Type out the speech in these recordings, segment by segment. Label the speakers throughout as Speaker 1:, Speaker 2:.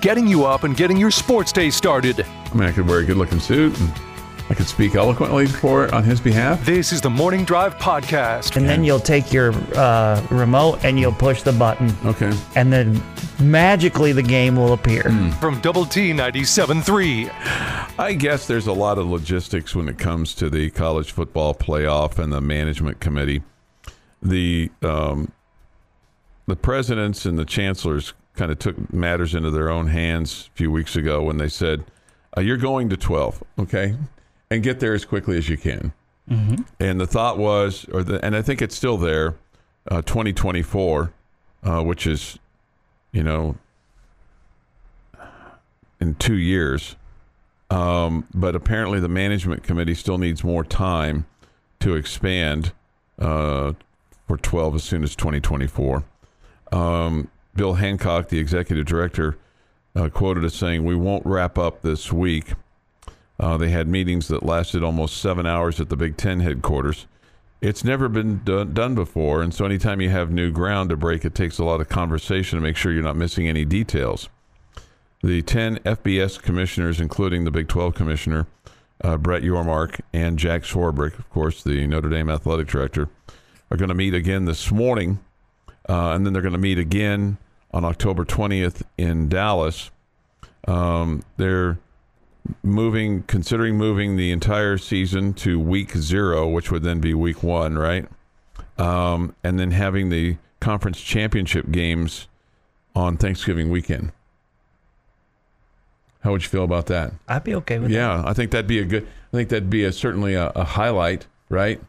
Speaker 1: getting you up and getting your sports day started.
Speaker 2: I mean, I could wear a good looking suit and I could speak eloquently for on his behalf.
Speaker 1: This is the Morning Drive Podcast.
Speaker 3: And then you'll take your uh, remote and you'll push the button.
Speaker 2: Okay.
Speaker 3: And then magically the game will appear.
Speaker 1: From Double T 97.3.
Speaker 2: I guess there's a lot of logistics when it comes to the college football playoff and the management committee. The um, the presidents and the chancellors kind of took matters into their own hands a few weeks ago when they said, uh, "You're going to 12, okay, and get there as quickly as you can." And the thought was, or the, and I think it's still there, uh, 2024, uh, which is, you know, in two years. Um, but apparently, the management committee still needs more time to expand uh, for 12 as soon as 2024. Um, Bill Hancock, the executive director, uh, quoted as saying, We won't wrap up this week. Uh, they had meetings that lasted almost seven hours at the Big Ten headquarters. It's never been done, before, and so anytime you have new ground to break, it takes a lot of conversation to make sure you're not missing any details. The 10 FBS commissioners, including the Big 12 commissioner, uh, Brett Yormark, and Jack Swarbrick, of course, the Notre Dame athletic director, are going to meet again this morning, uh, and then they're going to meet again on October 20th in Dallas. Um, they're moving, considering moving the entire season to week zero, which would then be week one, right? Um, and then having the conference championship games on Thanksgiving weekend. How would you feel about that?
Speaker 3: I'd be okay with that.
Speaker 2: Yeah, I think that'd be a good. I think that'd be a certainly a, a highlight, right?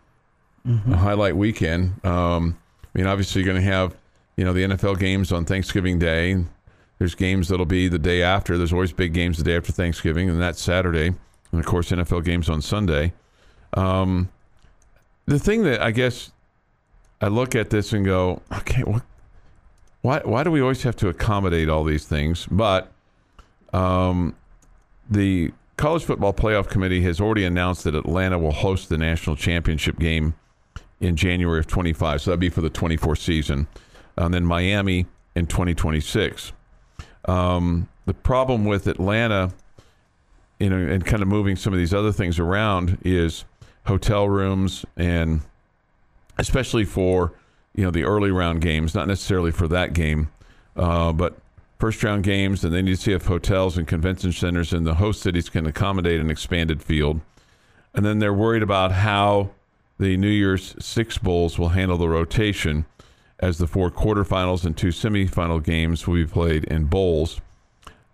Speaker 2: A highlight weekend. Um, I mean, obviously, you're going to have you know the NFL games on Thanksgiving Day. There's games that'll be the day after. There's always big games the day after Thanksgiving, and that's Saturday. And of course, NFL games on Sunday. Um, the thing that I guess I look at this and go, okay, what, why why do we always have to accommodate all these things? But um, the College Football Playoff Committee has already announced that Atlanta will host the national championship game in January of 25. So that'd be for the 24 season. And then Miami in 2026. Um, the problem with Atlanta, you know, and kind of moving some of these other things around is hotel rooms and especially for you know the early round games, not necessarily for that game, uh, but first round games, and they need to see if hotels and convention centers in the host cities can accommodate an expanded field. And then they're worried about how the New Year's Six Bowls will handle the rotation, as the four quarterfinals and two semifinal games will be played in bowls.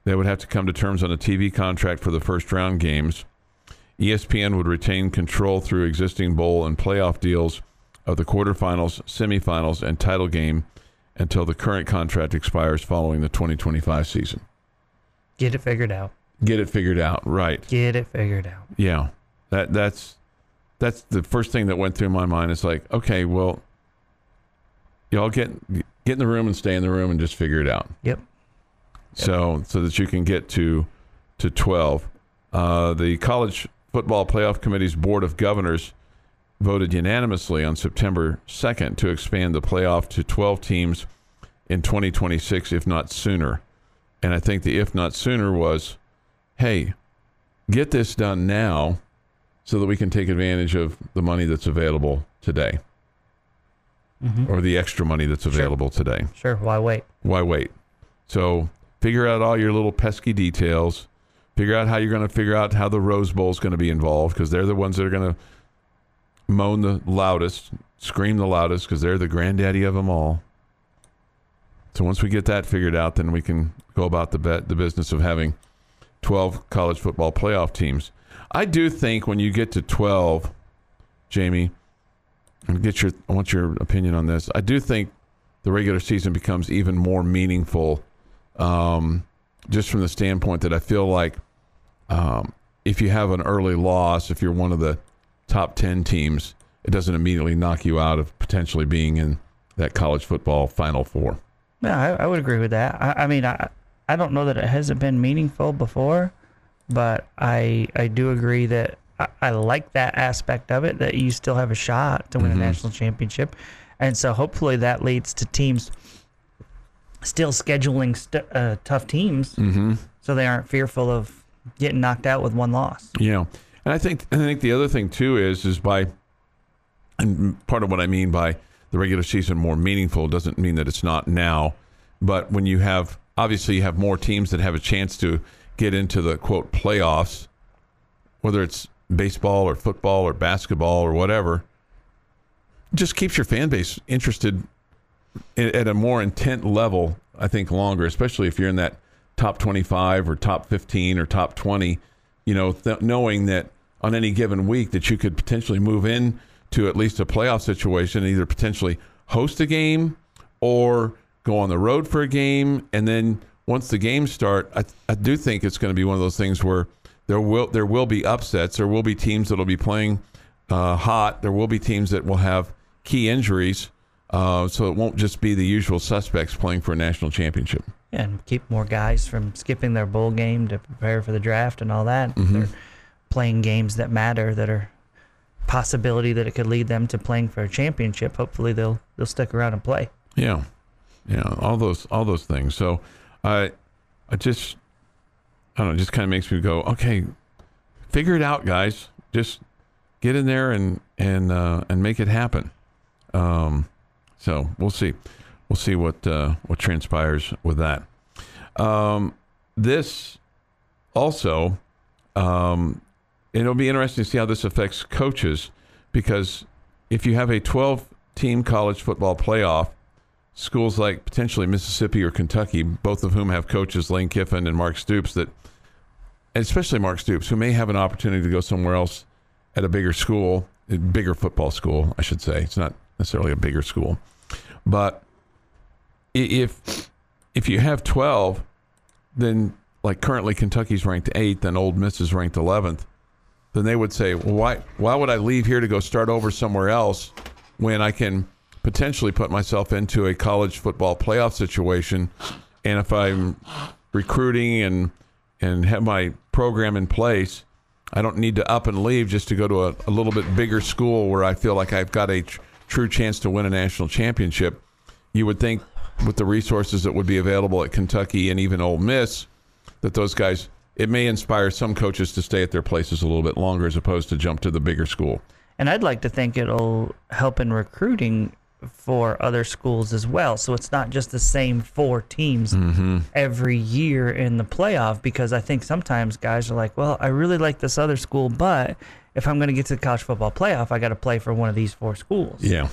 Speaker 2: They would have to come to terms on a TV contract for the first round games. ESPN would retain control through existing bowl and playoff deals of the quarterfinals, semifinals, and title game until the current contract expires following the 2025 season.
Speaker 3: Get it figured out.
Speaker 2: Get it figured out, right?
Speaker 3: Get it figured out.
Speaker 2: Yeah, that that's that's the first thing that went through my mind. Is like, okay, well, y'all get get in the room and stay in the room and just figure it out.
Speaker 3: Yep.
Speaker 2: so so that you can get to to 12 uh, the college football playoff committee's board of governors voted unanimously on september 2nd to expand the playoff to 12 teams in 2026 if not sooner and i think the if not sooner was hey get this done now so that we can take advantage of the money that's available today Mm-hmm. or the extra money that's available today
Speaker 3: Sure. Why wait?
Speaker 2: why wait? So figure out all your little pesky details. Figure out how you're going to figure out how the Rose Bowl is going to be involved because they're the ones that are going to moan the loudest, scream the loudest because they're the granddaddy of them all. So once we get that figured out, then we can go about the bet the business of having 12 college football playoff teams. I do think when you get to 12, Jamie, and get your I want your opinion on this. I do think the regular season becomes even more meaningful, um, just from the standpoint that I feel like um, if you have an early loss, if you're one of the top ten teams, it doesn't immediately knock you out of potentially being in that college football Final Four.
Speaker 3: Yeah, I, I would agree with that. I, I mean, I I don't know that it hasn't been meaningful before, but I I do agree that I, I like that aspect of it that you still have a shot to win a national championship, and so hopefully that leads to teams still scheduling st- uh, tough teams, so they aren't fearful of getting knocked out with one loss.
Speaker 2: Yeah, and I think I think the other thing too is is by, and part of what I mean by the regular season more meaningful doesn't mean that it's not now, but when you have obviously you have more teams that have a chance to get into the quote playoffs, whether it's baseball or football or basketball or whatever, just keeps your fan base interested at a more intent level, I think, longer, especially if you're in that top 25 or top 15 or top 20, you know, th- knowing that on any given week that you could potentially move in to at least a playoff situation, either potentially host a game or go on the road for a game. And then once the games start, I, I do think it's going to be one of those things where there will there will be upsets. There will be teams that will be playing uh, hot. There will be teams that will have key injuries. Uh, so it won't just be the usual suspects playing for a national championship.
Speaker 3: Yeah, and keep more guys from skipping their bowl game to prepare for the draft and all that. If They're playing games that matter that are possibility that it could lead them to playing for a championship. Hopefully they'll they'll stick around and play.
Speaker 2: Yeah, yeah, all those all those things. So, I I just I don't know, just kind of makes me go, okay, figure it out, guys. Just get in there and and uh, and make it happen. Um, so we'll see, we'll see what uh, what transpires with that. Um, this also, um, it'll be interesting to see how this affects coaches because if you have a 12 team college football playoff, schools like potentially Mississippi or Kentucky, both of whom have coaches Lane Kiffin and Mark Stoops, that, especially Mark Stoops, who may have an opportunity to go somewhere else at a bigger school, a bigger football school, I should say. It's not necessarily a bigger school, but if if you have 12, then like currently Kentucky's ranked eighth and Ole Miss is ranked 11th then they would say, well, why why would I leave here to go start over somewhere else when I can potentially put myself into a college football playoff situation? And if I'm recruiting and and have my program in place, I don't need to up and leave just to go to a, a little bit bigger school where I feel like I've got a tr- true chance to win a national championship. You would think with the resources that would be available at Kentucky and even Ole Miss, that those guys it may inspire some coaches to stay at their places a little bit longer as opposed to jump to the bigger school.
Speaker 3: And I'd like to think it'll help in recruiting for other schools as well. So it's not just the same four teams mm-hmm. every year in the playoff because I think sometimes guys are like, well, I really like this other school, but if I'm going to get to the college football playoff, I got to play for one of these four schools.
Speaker 2: Yeah.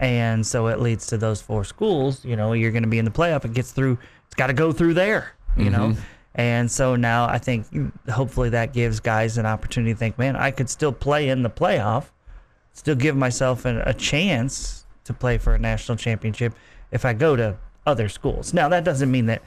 Speaker 3: And so it leads to those four schools. You know, you're going to be in the playoff. It gets through. It's got to go through there. You know. Mm-hmm. And so now I think hopefully that gives guys an opportunity to think, man, I could still play in the playoff, still give myself an, a chance to play for a national championship if I go to other schools. Now that doesn't mean that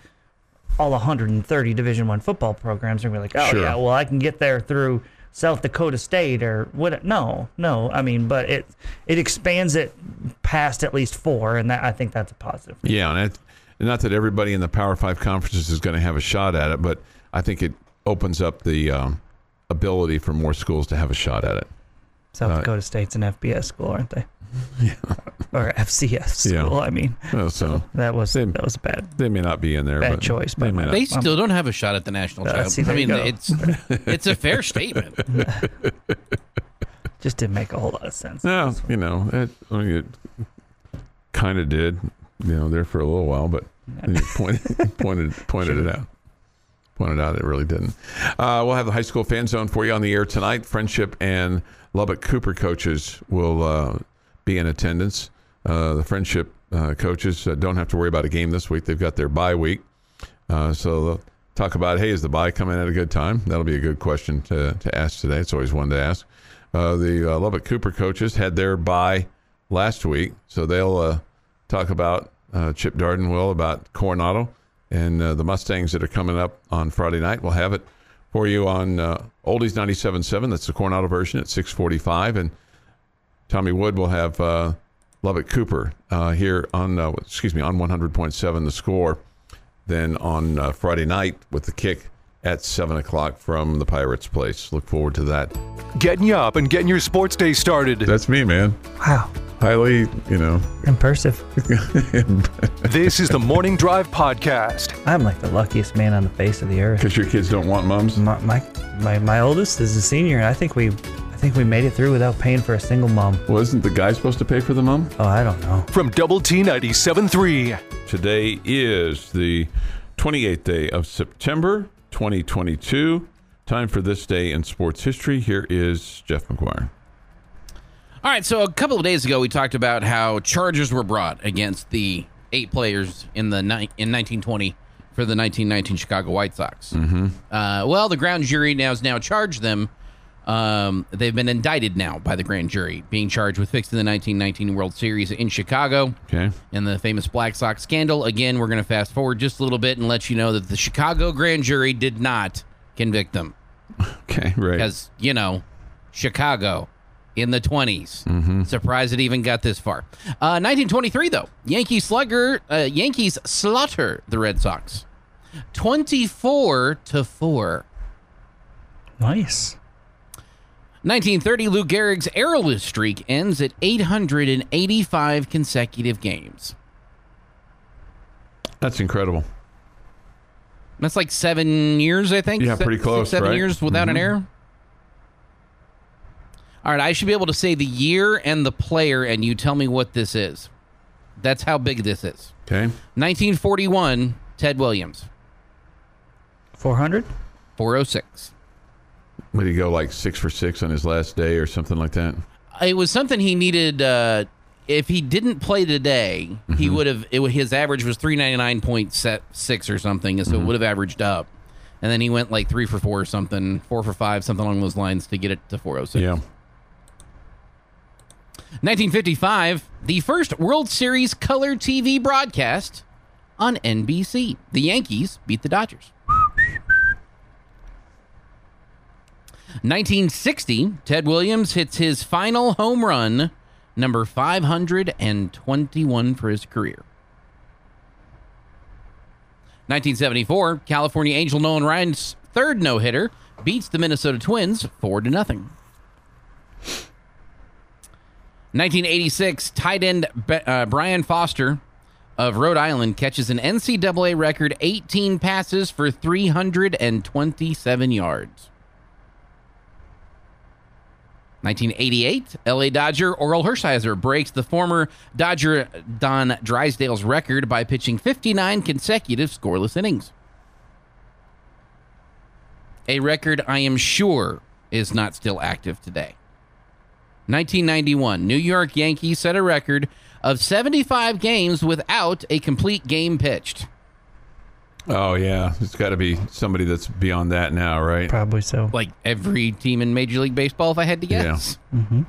Speaker 3: all 130 Division One football programs are gonna be like, oh
Speaker 2: Sure.
Speaker 3: yeah, well I can get there through South Dakota State or what? No, no. I mean, but it it expands it past at least four, and that I think that's a positive.
Speaker 2: Yeah, and it, not that everybody in the Power Five conferences is going to have a shot at it, but I think it opens up the um, ability for more schools to have a shot at it.
Speaker 3: South
Speaker 2: Uh,
Speaker 3: Dakota State's an FBS school, aren't they? Yeah. Or FCS
Speaker 2: Yeah.
Speaker 3: I mean,
Speaker 2: Well, so
Speaker 3: that was
Speaker 2: They-
Speaker 3: that was bad.
Speaker 2: they may not be in there.
Speaker 3: Bad
Speaker 2: but
Speaker 3: choice
Speaker 2: They
Speaker 3: by
Speaker 2: may
Speaker 3: my-
Speaker 2: not.
Speaker 4: They still don't have a shot at the national
Speaker 3: Uh,
Speaker 4: championship.
Speaker 3: see,
Speaker 4: I mean, it's it's a fair statement.
Speaker 3: Just didn't make a whole lot of sense.
Speaker 2: No, you know, it, I mean, it kind of did, you know, there for a little while, but then you pointed, pointed, pointed it out. Pointed out it really didn't. Uh, we'll have the high school fan zone for you on the air tonight. Friendship and Lubbock Cooper coaches will uh, be in attendance. Uh, the Friendship uh, coaches uh, don't have to worry about a game this week. They've got their bye week. Uh, so talk about, hey, is the bye coming at a good time? That'll be a good question to, to ask today. It's always one to ask. Uh, the Lubbock Cooper coaches had their bye last week, so they'll talk about Chip Darden will about Coronado and the Mustangs that are coming up on Friday night. We'll have it for you on uh, Oldies 97.7. That's the Coronado version at 645. And Tommy Wood will have uh, Lubbock Cooper uh, here on, uh, excuse me, on 100.7 the score. Then on uh, Friday night with the kick at 7 o'clock from the Pirates Place. Look forward to that.
Speaker 1: Getting you up and getting your sports day started.
Speaker 2: That's me, man.
Speaker 3: Wow.
Speaker 2: highly, you know,
Speaker 3: Impressive.
Speaker 1: This is the Morning Drive Podcast.
Speaker 3: I'm like the luckiest man on the face of the earth.
Speaker 2: because your kids don't want mums.
Speaker 3: My, my my my oldest is a senior, and I think we I think we made it through without paying for a single mom.
Speaker 2: Wasn't the guy supposed to pay for the mom?
Speaker 3: Oh, I don't know.
Speaker 1: From Double T 97.3.
Speaker 2: Today is the 28th day of September 2022. Time for this day in sports history. Here is Jeff McGuire.
Speaker 4: All right, so a couple of days ago, we talked about how charges were brought against the eight players in the ni- in 1920 for the 1919 Chicago White Sox. Mm-hmm. Uh, well, the grand jury now has now charged them. Um, they've been indicted now by the grand jury, being charged with fixing the 1919 World Series in Chicago
Speaker 2: Okay.
Speaker 4: and the famous Black Sox scandal. Again, we're going to fast forward just a little bit and let you know that the Chicago grand jury did not convict them
Speaker 2: Okay. Right.
Speaker 4: because you know chicago in the 20s surprised it even got this far uh, 1923 though yankees slugger uh, yankees slaughter the red sox 24 to 4
Speaker 3: Nice.
Speaker 4: 1930 lou gehrig's errorless streak ends at 885 consecutive games
Speaker 2: That's incredible.
Speaker 4: that's like seven years i think
Speaker 2: Yeah,
Speaker 4: Se-
Speaker 2: pretty
Speaker 4: six,
Speaker 2: close,
Speaker 4: seven
Speaker 2: right?
Speaker 4: years without an mm-hmm. error all right i should be able to say the year and the player and you tell me what this is that's how big this is
Speaker 2: Okay.
Speaker 4: 1941 ted williams
Speaker 3: 400?
Speaker 4: 406
Speaker 2: Would he go like six for six on his last day or something like that?
Speaker 4: it was something he needed uh if he didn't play today he would have his average was 399.6 or something and so it would have averaged up and then he went like three for four or something four for five something along those lines to get it to 406
Speaker 2: Yeah.
Speaker 4: 1955, the first World Series color TV broadcast on NBC. The Yankees beat the Dodgers. 1960, Ted Williams hits his final home run, number 521 for his career. 1974, California Angel Nolan Ryan's third no-hitter beats the Minnesota Twins 4 to nothing. 1986, tight end uh, Brian Foster of Rhode Island catches an NCAA record 18 passes for 327 yards. 1988, LA Dodger Orel Hershiser breaks the former Dodger Don Drysdale's record by pitching 59 consecutive scoreless innings. A record I am sure is not still active today. 1991, New York Yankees set a record of 75 games without a complete game pitched.
Speaker 2: Oh yeah. It's got to be somebody that's beyond that now, right?
Speaker 3: Probably so.
Speaker 4: Like every team in Major League Baseball, if I had to guess. Mm-hmm.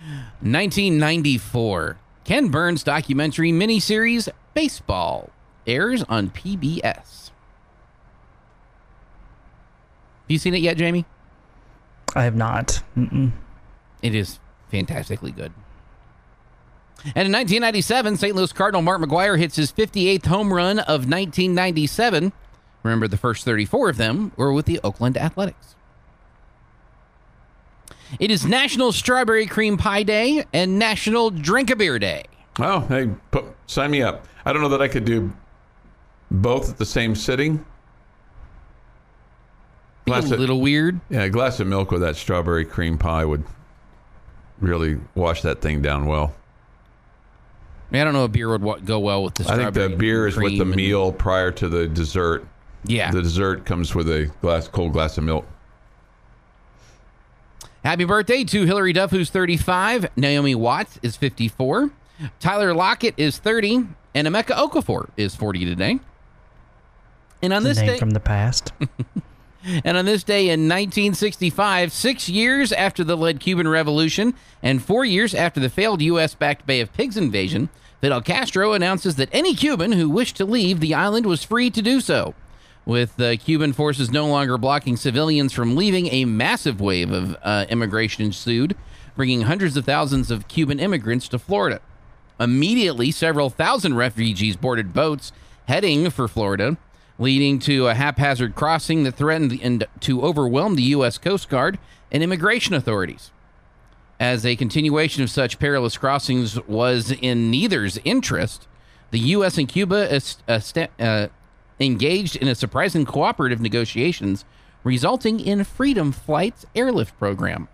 Speaker 4: Yeah. 1994, Ken Burns documentary miniseries Baseball airs on PBS. Have you seen it yet, Jamie?
Speaker 3: I have not. Mm-mm.
Speaker 4: It is fantastically good. And in 1997, St. Louis Cardinal Mark McGwire hits his 58th home run of 1997. Remember, the first 34 of them were with the Oakland Athletics. It is National Strawberry Cream Pie Day and National Drink a Beer Day.
Speaker 2: Oh, hey, put, sign me up. I don't know that I could do both at the same sitting.
Speaker 4: Be a
Speaker 2: Glass of-
Speaker 4: little weird.
Speaker 2: Yeah, a glass of milk with that strawberry cream pie would really wash that thing down well.
Speaker 4: I, mean, I don't know if beer would go well with the
Speaker 2: I think the beer is with
Speaker 4: cream
Speaker 2: the
Speaker 4: and-
Speaker 2: meal prior to the dessert.
Speaker 4: Yeah.
Speaker 2: The dessert comes with a glass, cold glass of milk.
Speaker 4: Happy birthday to Hilary Duff, who's 35. Naomi Watts is 54. Tyler Lockett is 30. And Emeka Okafor is 40 today. And on
Speaker 3: The
Speaker 4: this
Speaker 3: name
Speaker 4: day,
Speaker 3: from the past.
Speaker 4: and on this day in 1965, six years after the lead Cuban Revolution and four years after the failed U.S.-backed Bay of Pigs invasion, Fidel Castro announces that any Cuban who wished to leave the island was free to do so. With the Cuban forces no longer blocking civilians from leaving, a massive wave of uh, immigration ensued, bringing hundreds of thousands of Cuban immigrants to Florida. Immediately, several thousand refugees boarded boats heading for Florida, leading to a haphazard crossing that threatened and to overwhelm the U.S. Coast Guard and immigration authorities. As a continuation of such perilous crossings was in neither's interest, the U.S. and Cuba est- est- uh, engaged in a surprising cooperative negotiations, resulting in Freedom Flight's airlift program.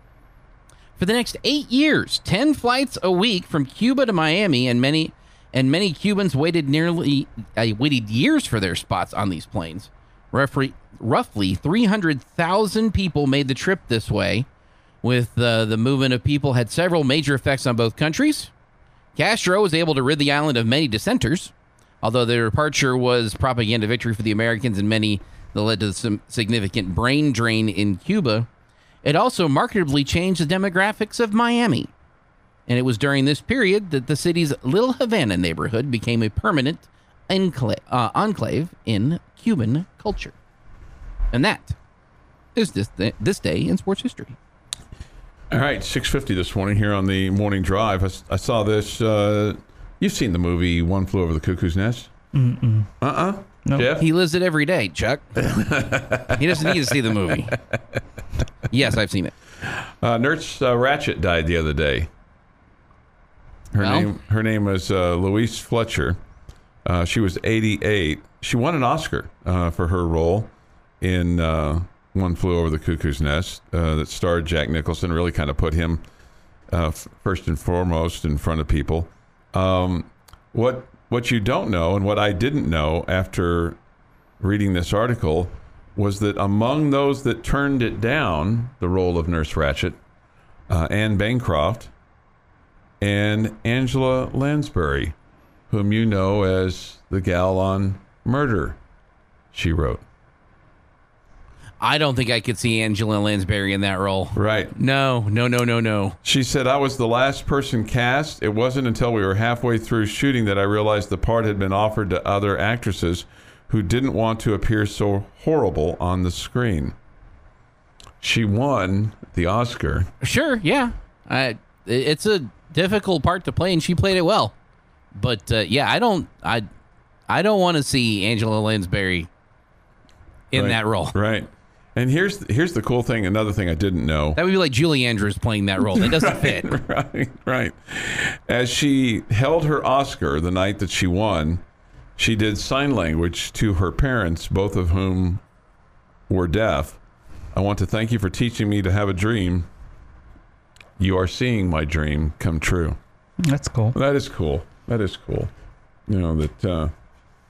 Speaker 4: For the next eight years, ten flights a week from Cuba to Miami, and many and many Cubans waited nearly uh, waited years for their spots on these planes. Roughly, roughly 300,000 people made the trip this way. With uh, the movement of people had several major effects on both countries. Castro was able to rid the island of many dissenters, although their departure was propaganda victory for the Americans and many that led to some significant brain drain in Cuba. It also markedly changed the demographics of Miami. And it was during this period that the city's Little Havana neighborhood became a permanent enclave, uh, enclave in Cuban culture. And that is this, this day in sports history.
Speaker 2: All right, six fifty this morning here on the morning drive. I saw this. Uh, you've seen the movie One Flew Over the Cuckoo's Nest? Mm-mm. Uh-uh.
Speaker 3: Nope.
Speaker 2: Jeff?
Speaker 4: He lives it every day, Chuck. he doesn't need to see the movie. Yes, I've seen it.
Speaker 2: Uh, Nurse uh, Ratched died the other day. Her
Speaker 4: Well?
Speaker 2: name her name was uh, Louise Fletcher. Uh, she was 88. She won an Oscar uh, for her role in uh, One Flew Over the Cuckoo's Nest uh, that starred Jack Nicholson. Really kind of put him uh, f- first and foremost in front of people. Um, what what you don't know and what I didn't know after reading this article was that among those that turned it down, the role of Nurse Ratched, uh, Anne Bancroft and Angela Lansbury, whom you know as the gal on Murder, she wrote.
Speaker 4: I don't think I could see Angela Lansbury in that role.
Speaker 2: Right.
Speaker 4: No, no, no, no, no.
Speaker 2: She said, I was the last person cast. It wasn't until we were halfway through shooting that I realized the part had been offered to other actresses who didn't want to appear so horrible on the screen. She won the Oscar.
Speaker 4: Sure, yeah. I, it's a difficult part to play, and she played it well. But uh, yeah, I don't, I, I don't want to see Angela Lansbury in
Speaker 2: Right.
Speaker 4: that role.
Speaker 2: Right. And here's here's the cool thing. Another thing I didn't know.
Speaker 4: That would be like Julie Andrews playing that role. It doesn't fit.
Speaker 2: right, right. As she held her Oscar the night that she won, she did sign language to her parents, both of whom were deaf. I want to thank you for teaching me to have a dream. You are seeing my dream come true.
Speaker 3: That's cool.
Speaker 2: That is cool. That is cool. You know that uh,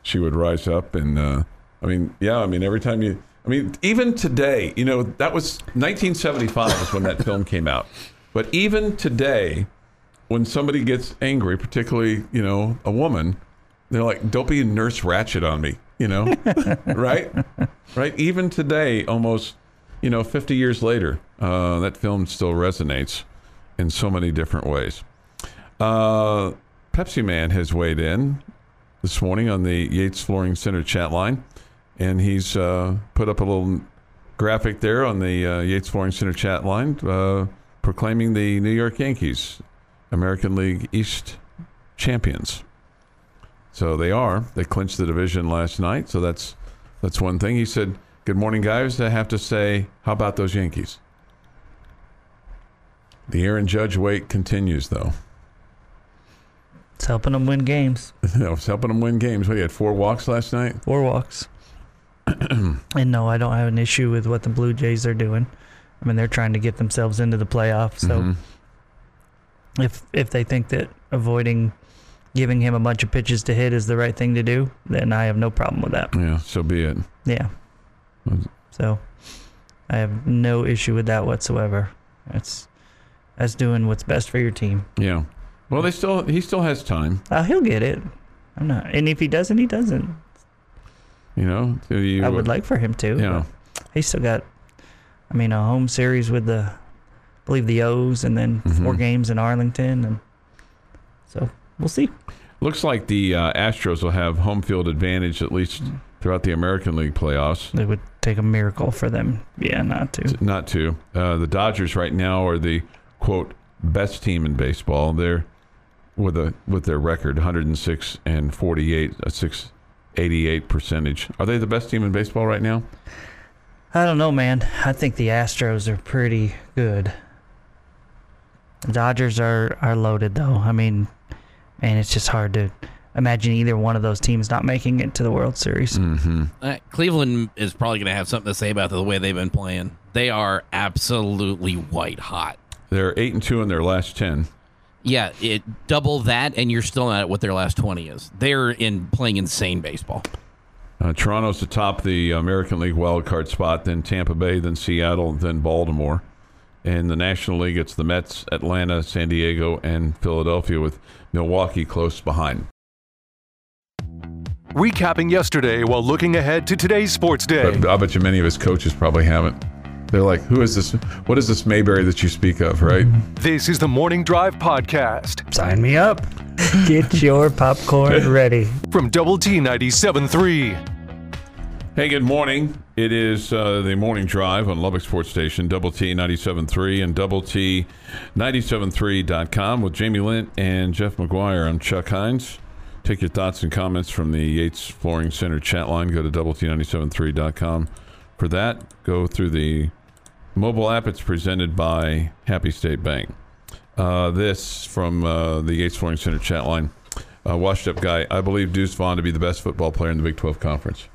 Speaker 2: she would rise up and uh, I mean, yeah. I mean, every time you, I mean, even today, you know, that was 1975 is when that film came out. But even today, when somebody gets angry, particularly you know a woman, they're like, "Don't be a nurse ratched on me," you know, right? Right. Even today, almost, you know, 50 years later, uh, that film still resonates in so many different ways. Uh, Pepsi Man has weighed in this morning on the Yates Flooring Center chat line, and he's uh, put up a little graphic there on the uh, Yates Flooring Center chat line uh, proclaiming the New York Yankees American League East champions. So they are. They clinched the division last night. So that's that's one thing. He said, "Good morning, guys." I have to say, how about those Yankees? The Aaron Judge wait continues, though.
Speaker 3: It's helping them win games.
Speaker 2: I was helping them win games. He had four walks last night?
Speaker 3: Four walks. and no, I don't have an issue with what the Blue Jays are doing. I mean, they're trying to get themselves into the playoffs. So
Speaker 2: Mhm.
Speaker 3: if if they think that avoiding giving him a bunch of pitches to hit is the right thing to do, then I have no problem with that.
Speaker 2: Yeah, so be it.
Speaker 3: Yeah. So I have no issue with that whatsoever. That's that's doing what's best for your team.
Speaker 2: Yeah. Well, they still he still has time.
Speaker 3: Uh, he'll get it. I'm not, and if he doesn't, he doesn't.
Speaker 2: You know, you,
Speaker 3: I would like for him to.
Speaker 2: Yeah.
Speaker 3: He's still got, I mean, a home series with the, I believe the O's, and then four
Speaker 2: Mhm.
Speaker 3: games in Arlington, and so we'll see.
Speaker 2: Looks like the uh, Astros will have home field advantage at least throughout the American League playoffs.
Speaker 3: It would take a miracle for them, yeah, not to.
Speaker 2: Not to. Uh, the Dodgers right now are the quote best team in baseball. They're with a with their record 106 and 48, a 688 percentage. Are they the best team in baseball right now?
Speaker 3: I don't know, man. I think the Astros are pretty good. The Dodgers are are loaded though. I mean, man, it's just hard to imagine either one of those teams not making it to the World Series.
Speaker 2: Mm-hmm.
Speaker 4: Uh, Cleveland is probably going to have something to say about the way they've been playing. They are absolutely white hot.
Speaker 2: They're eight and two in their last ten.
Speaker 4: Yeah, it double that, and you're still not at what their last twenty is. They're in playing insane baseball.
Speaker 2: Uh, Toronto's atop the American League wild card spot, then Tampa Bay, then Seattle, then Baltimore. In the National League, it's the Mets, Atlanta, San Diego, and Philadelphia, with Milwaukee close behind.
Speaker 1: Recapping yesterday while looking ahead to today's sports day.
Speaker 2: But I bet you many of his coaches probably haven't. They're like, "Who is this? What is this Mayberry that you speak of?" Right?
Speaker 1: This is the Morning Drive Podcast
Speaker 3: Sign me up. Get your popcorn ready.
Speaker 1: from Double T 97.3.
Speaker 2: Hey, good morning. It is uh, the morning drive on Lubbock Sports Station, Double T 97.3 and Double T 97.3.com with Jamie Lint and Jeff McGuire. I'm Chuck Heinz. Take your thoughts and comments from the Yates Flooring Center chat line. Go to Double T 97.3.com. For that, go through the mobile app. It's presented by Happy State Bank. Uh, this from uh, the Yates Flooring Center chat line. Uh, washed up guy. I believe Deuce Vaughn to be the best football player in the Big 12 Conference.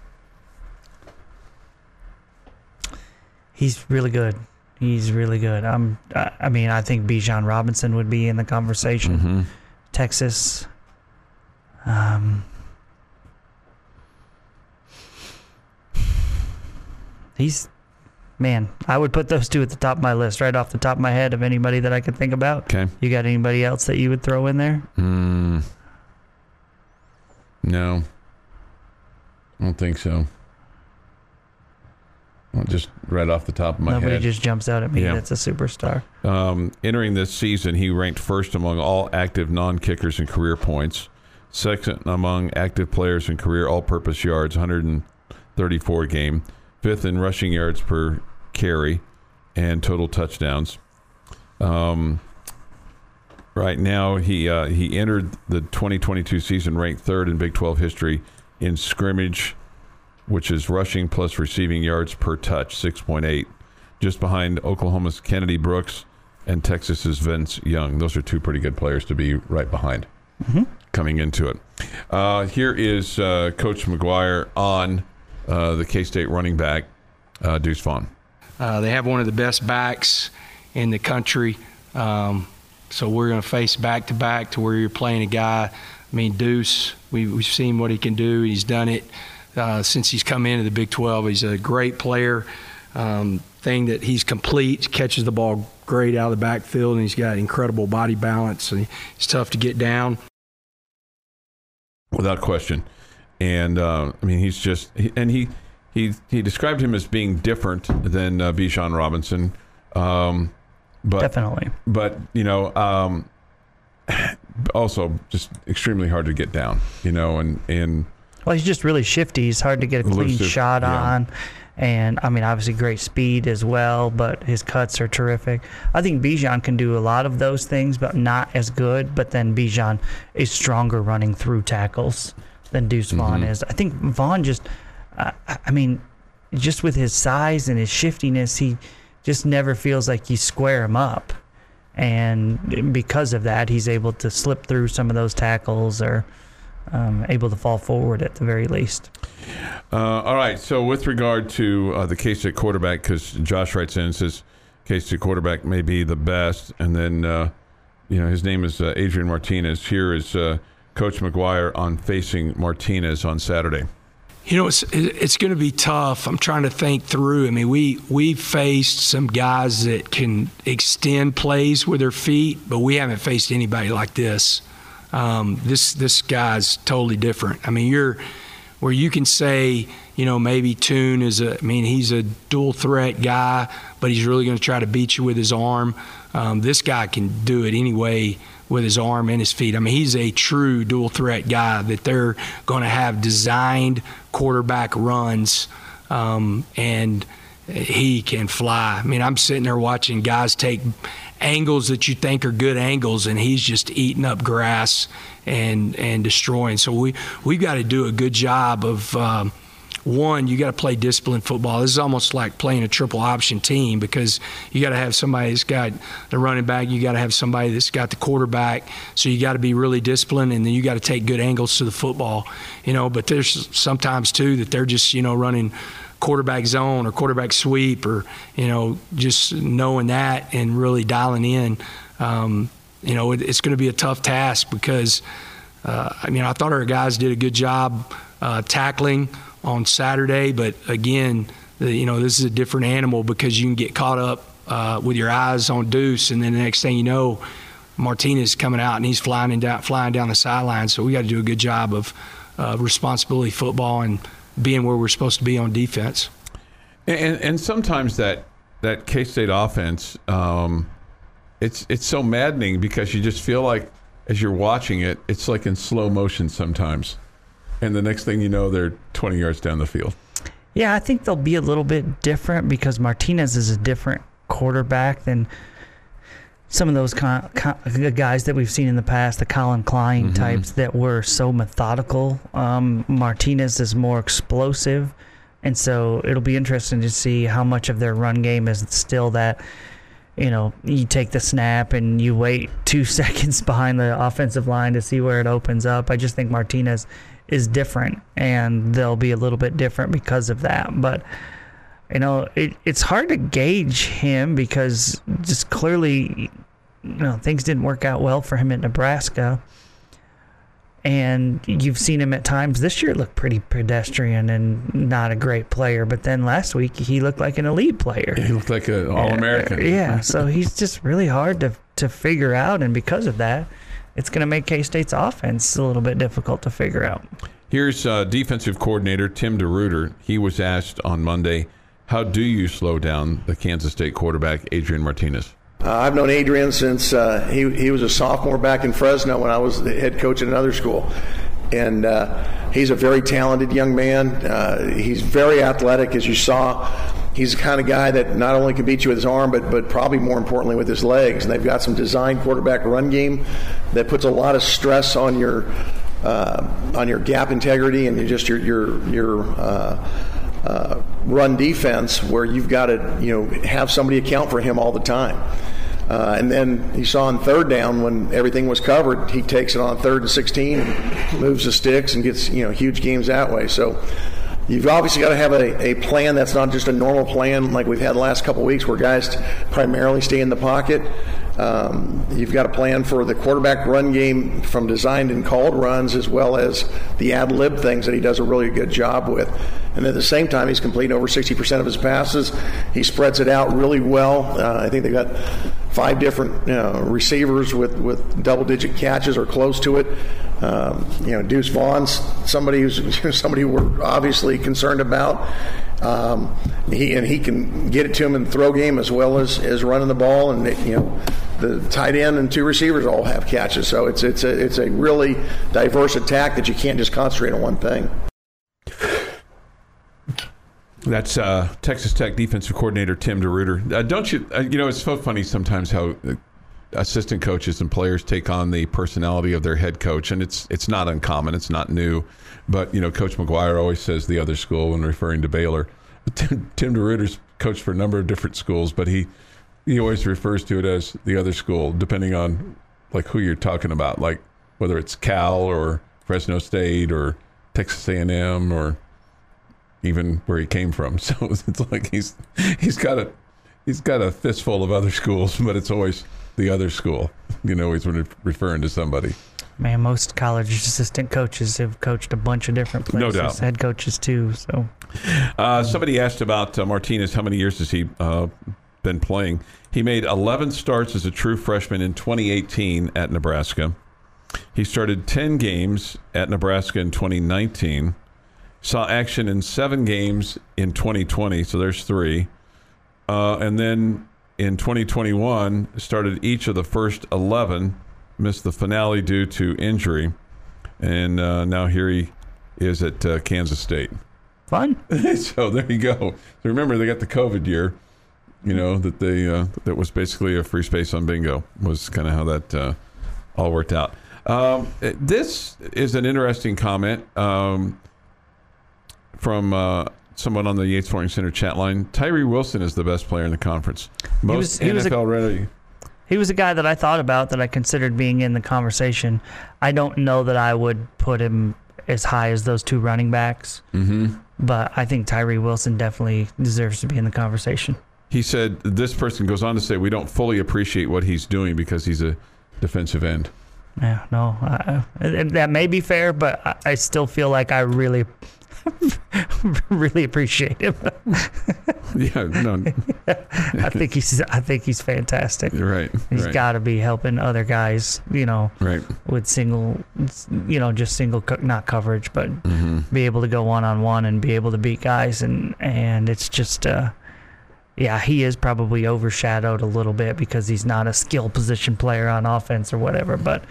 Speaker 3: He's really good. He's really good. Um, I, I mean, I think Bijan Robinson would be in the conversation.
Speaker 2: Mm-hmm.
Speaker 3: Texas. Um, he's man. I would put those two at the top of my list, right off the top of my head, of anybody that I could think about.
Speaker 2: Okay.
Speaker 3: You got anybody else that you would throw in there?
Speaker 2: Mm, no. I don't think so. Well, just right off the top of my
Speaker 3: Nobody
Speaker 2: head.
Speaker 3: Nobody just jumps out at me.
Speaker 2: Yeah.
Speaker 3: That's a superstar.
Speaker 2: Um, entering this season, he ranked first among all active non kickers in career points, second among active players in career all purpose yards, 134 game, fifth in rushing yards per carry, and total touchdowns. Um, right now, he uh, he entered the 2022 season ranked third in Big 12 history in scrimmage, which is rushing plus receiving yards per touch, 6.8 just behind Oklahoma's Kennedy Brooks and Texas's Vince Young. Those are two pretty good players to be right behind coming into it. Uh, here is uh, Coach McGuire on uh, the K State running back, uh, Deuce Vaughn.
Speaker 5: Uh, they have one of the best backs in the country. Um, so we're going to face back to back to where you're playing a guy. I mean, Deuce, we, we've seen what he can do. He's done it uh, since he's come into the Big 12. He's a great player. Um, thing that he's complete, catches the ball great out of the backfield, and he's got incredible body balance. And he's tough to get down.
Speaker 2: without question. And uh, I mean, he's just he, and he he he described him as being different than uh, Bijan Robinson. Um, but
Speaker 3: Definitely.
Speaker 2: but you know, um, also just extremely hard to get down. You know, and and
Speaker 3: Well, he's just really shifty. He's hard to get a clean
Speaker 2: Elusive,
Speaker 3: shot
Speaker 2: yeah.
Speaker 3: on. And I mean, obviously, great speed as well, but his cuts are terrific. I think Bijan can do a lot of those things, but not as good. But then Bijan is stronger running through tackles than Deuce Vaughn
Speaker 2: Mm-hmm.
Speaker 3: is. I think Vaughn just, uh, I mean, just with his size and his shiftiness, he just never feels like you square him up. And because of that, he's able to slip through some of those tackles or um, able to fall forward at the very least.
Speaker 2: Uh, all right. So with regard to uh, the K State quarterback, because Josh writes in and says K State quarterback may be the best, and then uh, you know his name is uh, Adrian Martinez. Here is uh, Coach McGuire on facing Martinez on Saturday.
Speaker 5: You know, it's it's going to be tough. I'm trying to think through. I mean, we we faced some guys that can extend plays with their feet, but we haven't faced anybody like this. Um, this this guy's totally different. I mean, you're where you can say, you know, maybe Tune is a. I mean, he's a dual threat guy, but he's really going to try to beat you with his arm. Um, this guy can do it anyway with his arm and his feet. I mean, he's a true dual threat guy that they're going to have designed quarterback runs, um, and he can fly. I mean, I'm sitting there watching guys take angles that you think are good angles, and he's just eating up grass and and destroying. So we we've got to do a good job of. Um, one, you got to play disciplined football. This is almost like playing a triple option team because you got to have somebody that's got the running back, you got to have somebody that's got the quarterback. So you got to be really disciplined, and then you got to take good angles to the football. You know, but there's sometimes too that they're just you know running quarterback zone or quarterback sweep or you know just knowing that and really dialing in. Um, you know, it, it's going to be a tough task because. Uh, I mean, I thought our guys did a good job uh, tackling on Saturday, but again, you know, this is a different animal because you can get caught up uh, with your eyes on Deuce, and then the next thing you know, Martinez is coming out and he's flying down, flying down the sideline. So we got to do a good job of uh, responsibility football and being where we're supposed to be on defense.
Speaker 2: And and sometimes that that K State offense, um, it's it's so maddening because you just feel like as you're watching it, it's like in slow motion sometimes, and the next thing you know, they're 20 yards down the field.
Speaker 3: Yeah, I think they'll be a little bit different because Martinez is a different quarterback than some of those con- con- guys that we've seen in the past, the Collin Klein types that were so methodical. Um, Martinez is more explosive, and so it'll be interesting to see how much of their run game is still that. You know, you take the snap and you wait two seconds behind the offensive line to see where it opens up. I just think Martinez is different, and they'll be a little bit different because of that. But you know, it, it's hard to gauge him because just clearly, you know, things didn't work out well for him at Nebraska. And you've seen him at times this year look pretty pedestrian and not a great player. But then last week he looked like an elite player.
Speaker 2: He looked like an All American.
Speaker 3: Yeah, so he's just really hard to to figure out, and because of that, it's going to make K State's offense a little bit difficult to figure out.
Speaker 2: Here's uh, defensive coordinator Tim DeRuyter. He was asked on Monday, "How do you slow down the Kansas State quarterback Adrian Martinez?"
Speaker 6: Uh, I've known Adrian since uh, he, he was a sophomore back in Fresno when I was the head coach at another school. And uh, he's a very talented young man. Uh, he's very athletic, as you saw. He's the kind of guy that not only can beat you with his arm, but, but probably more importantly with his legs. And they've got some designed quarterback run game that puts a lot of stress on your uh, on your gap integrity and just your your your uh, uh, run defense, where you've got to you know have somebody account for him all the time. Uh, and then he saw on third down when everything was covered, he takes it on third and 16, and moves the sticks and gets you know huge games that way. So you've obviously got to have a, a plan that's not just a normal plan like we've had the last couple weeks where guys primarily stay in the pocket. Um, you've got a plan for the quarterback run game from designed and called runs as well as the ad lib things that he does a really good job with. And at the same time, he's completing over 60% of his passes. He spreads it out really well. Uh, I think they've got five different you know, receivers with, with double digit catches or close to it. Um, you know, Deuce Vaughn's somebody who's somebody we're obviously concerned about. Um, he and he can get it to him in the throw game as well as, as running the ball, and you know, the tight end and two receivers all have catches. So it's it's a it's a really diverse attack that you can't just concentrate on one thing.
Speaker 2: That's uh, Texas Tech defensive coordinator Tim DeRuyter. Uh, don't you? Uh, you know, it's so funny sometimes how uh, assistant coaches and players take on the personality of their head coach, and it's it's not uncommon. It's not new, but you know, Coach McGuire always says the other school when referring to Baylor. Tim, Tim DeRuyter's coached for a number of different schools, but he he always refers to it as the other school, depending on like who you're talking about, like whether it's Cal or Fresno State or Texas A&M or even where he came from. So it's like he's he's got a he's got a fistful of other schools, but it's always the other school. You know, he's re- referring to somebody.
Speaker 3: Man, most college assistant coaches have coached a bunch of different
Speaker 2: No
Speaker 3: places.
Speaker 2: doubt.
Speaker 3: Head coaches too. So
Speaker 2: Uh, somebody asked about uh, Martinez. How many years has he uh, been playing? He made 11 starts as a true freshman in 2018 at Nebraska. He started 10 games at Nebraska in 2019. Saw action in seven games in 2020, so there's three. Uh, and then in 2021, started each of the first 11, missed the finale due to injury. And uh, now here he is at uh, Kansas State.
Speaker 3: fun.
Speaker 2: so there you go. So remember, they got the COVID year. You know that they uh, that was basically a free space on bingo. Was kind of how that uh, all worked out. Um, this is an interesting comment. Um, from uh, someone on the Yates Flooring Center chat line. Tyree Wilson is the best player in the conference. Most
Speaker 3: was- he was a-
Speaker 2: NFL ready.
Speaker 3: He was a guy that I thought about that I considered being in the conversation. I don't know that I would put him as high as those two running backs,
Speaker 2: Mm-hmm.
Speaker 3: but I think Tyree Wilson definitely deserves to be in the conversation.
Speaker 2: He said this person goes on to say we don't fully appreciate what he's doing because he's a defensive end.
Speaker 3: Yeah, no, I, I- that may be fair, but I, I still feel like I really, really appreciate him.
Speaker 2: Yeah, no,
Speaker 3: I think he's, I think he's fantastic.
Speaker 2: you're right.
Speaker 3: He's
Speaker 2: right,
Speaker 3: got to be helping other guys, you know,
Speaker 2: right.
Speaker 3: with single, you know, just single, co- not coverage, but
Speaker 2: Mm-hmm.
Speaker 3: be able to go one on one and be able to beat guys, and and it's just, uh, yeah, he is probably overshadowed a little bit because he's not a skill position player on offense or whatever, but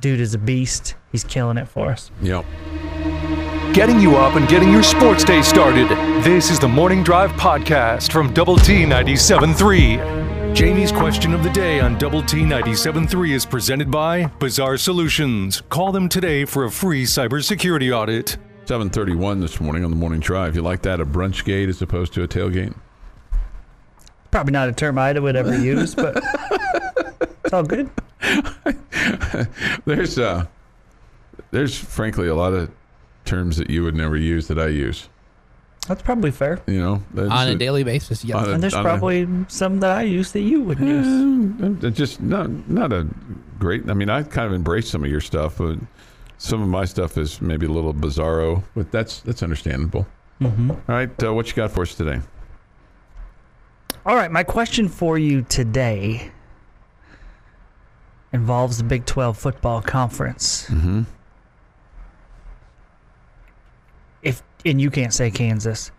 Speaker 3: dude is a beast. He's killing it for us.
Speaker 2: Yep.
Speaker 1: Getting you up and getting your sports day started. This is the Morning Drive Podcast from Double T 97.3. Jamie's question of the day on Double T 97.3 is presented by Bizarre Solutions. Call them today for a free cybersecurity audit.
Speaker 2: 7:31 this morning on the morning drive. You like that a brunch gate as opposed to a tailgate?
Speaker 3: Probably not a term I would ever use, but it's all good.
Speaker 2: There's uh, there's frankly a lot of terms that you would never use that I use.
Speaker 3: That's probably fair.
Speaker 2: You know,
Speaker 4: on a
Speaker 2: it.
Speaker 4: daily basis. Yeah.
Speaker 2: On a-
Speaker 3: And there's
Speaker 2: on a-
Speaker 3: probably some that I use that you wouldn't use.
Speaker 2: Just not not a great. I mean, I kind of embrace some of your stuff, but some of my stuff is maybe a little bizarro. But that's that's understandable.
Speaker 3: Mm-hmm.
Speaker 2: All right, uh, what you got for us today?
Speaker 3: All right, my question for you today involves the Big 12 football conference.
Speaker 2: Mm-hmm.
Speaker 3: If and you can't say Kansas.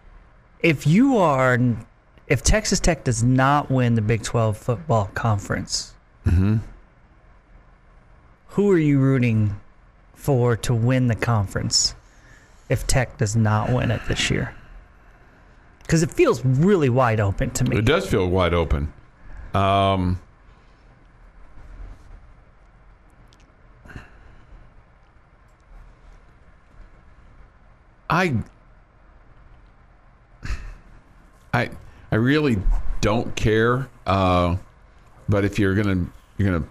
Speaker 3: If you are if Texas Tech does not win the Big 12 football conference,
Speaker 2: Mm-hmm.
Speaker 3: who are you rooting for to win the conference if Tech does not win it this year? Cuz it feels really wide open to me.
Speaker 2: It does feel wide open. Um, I, I, I really don't care. Uh, but if you're gonna, you're gonna,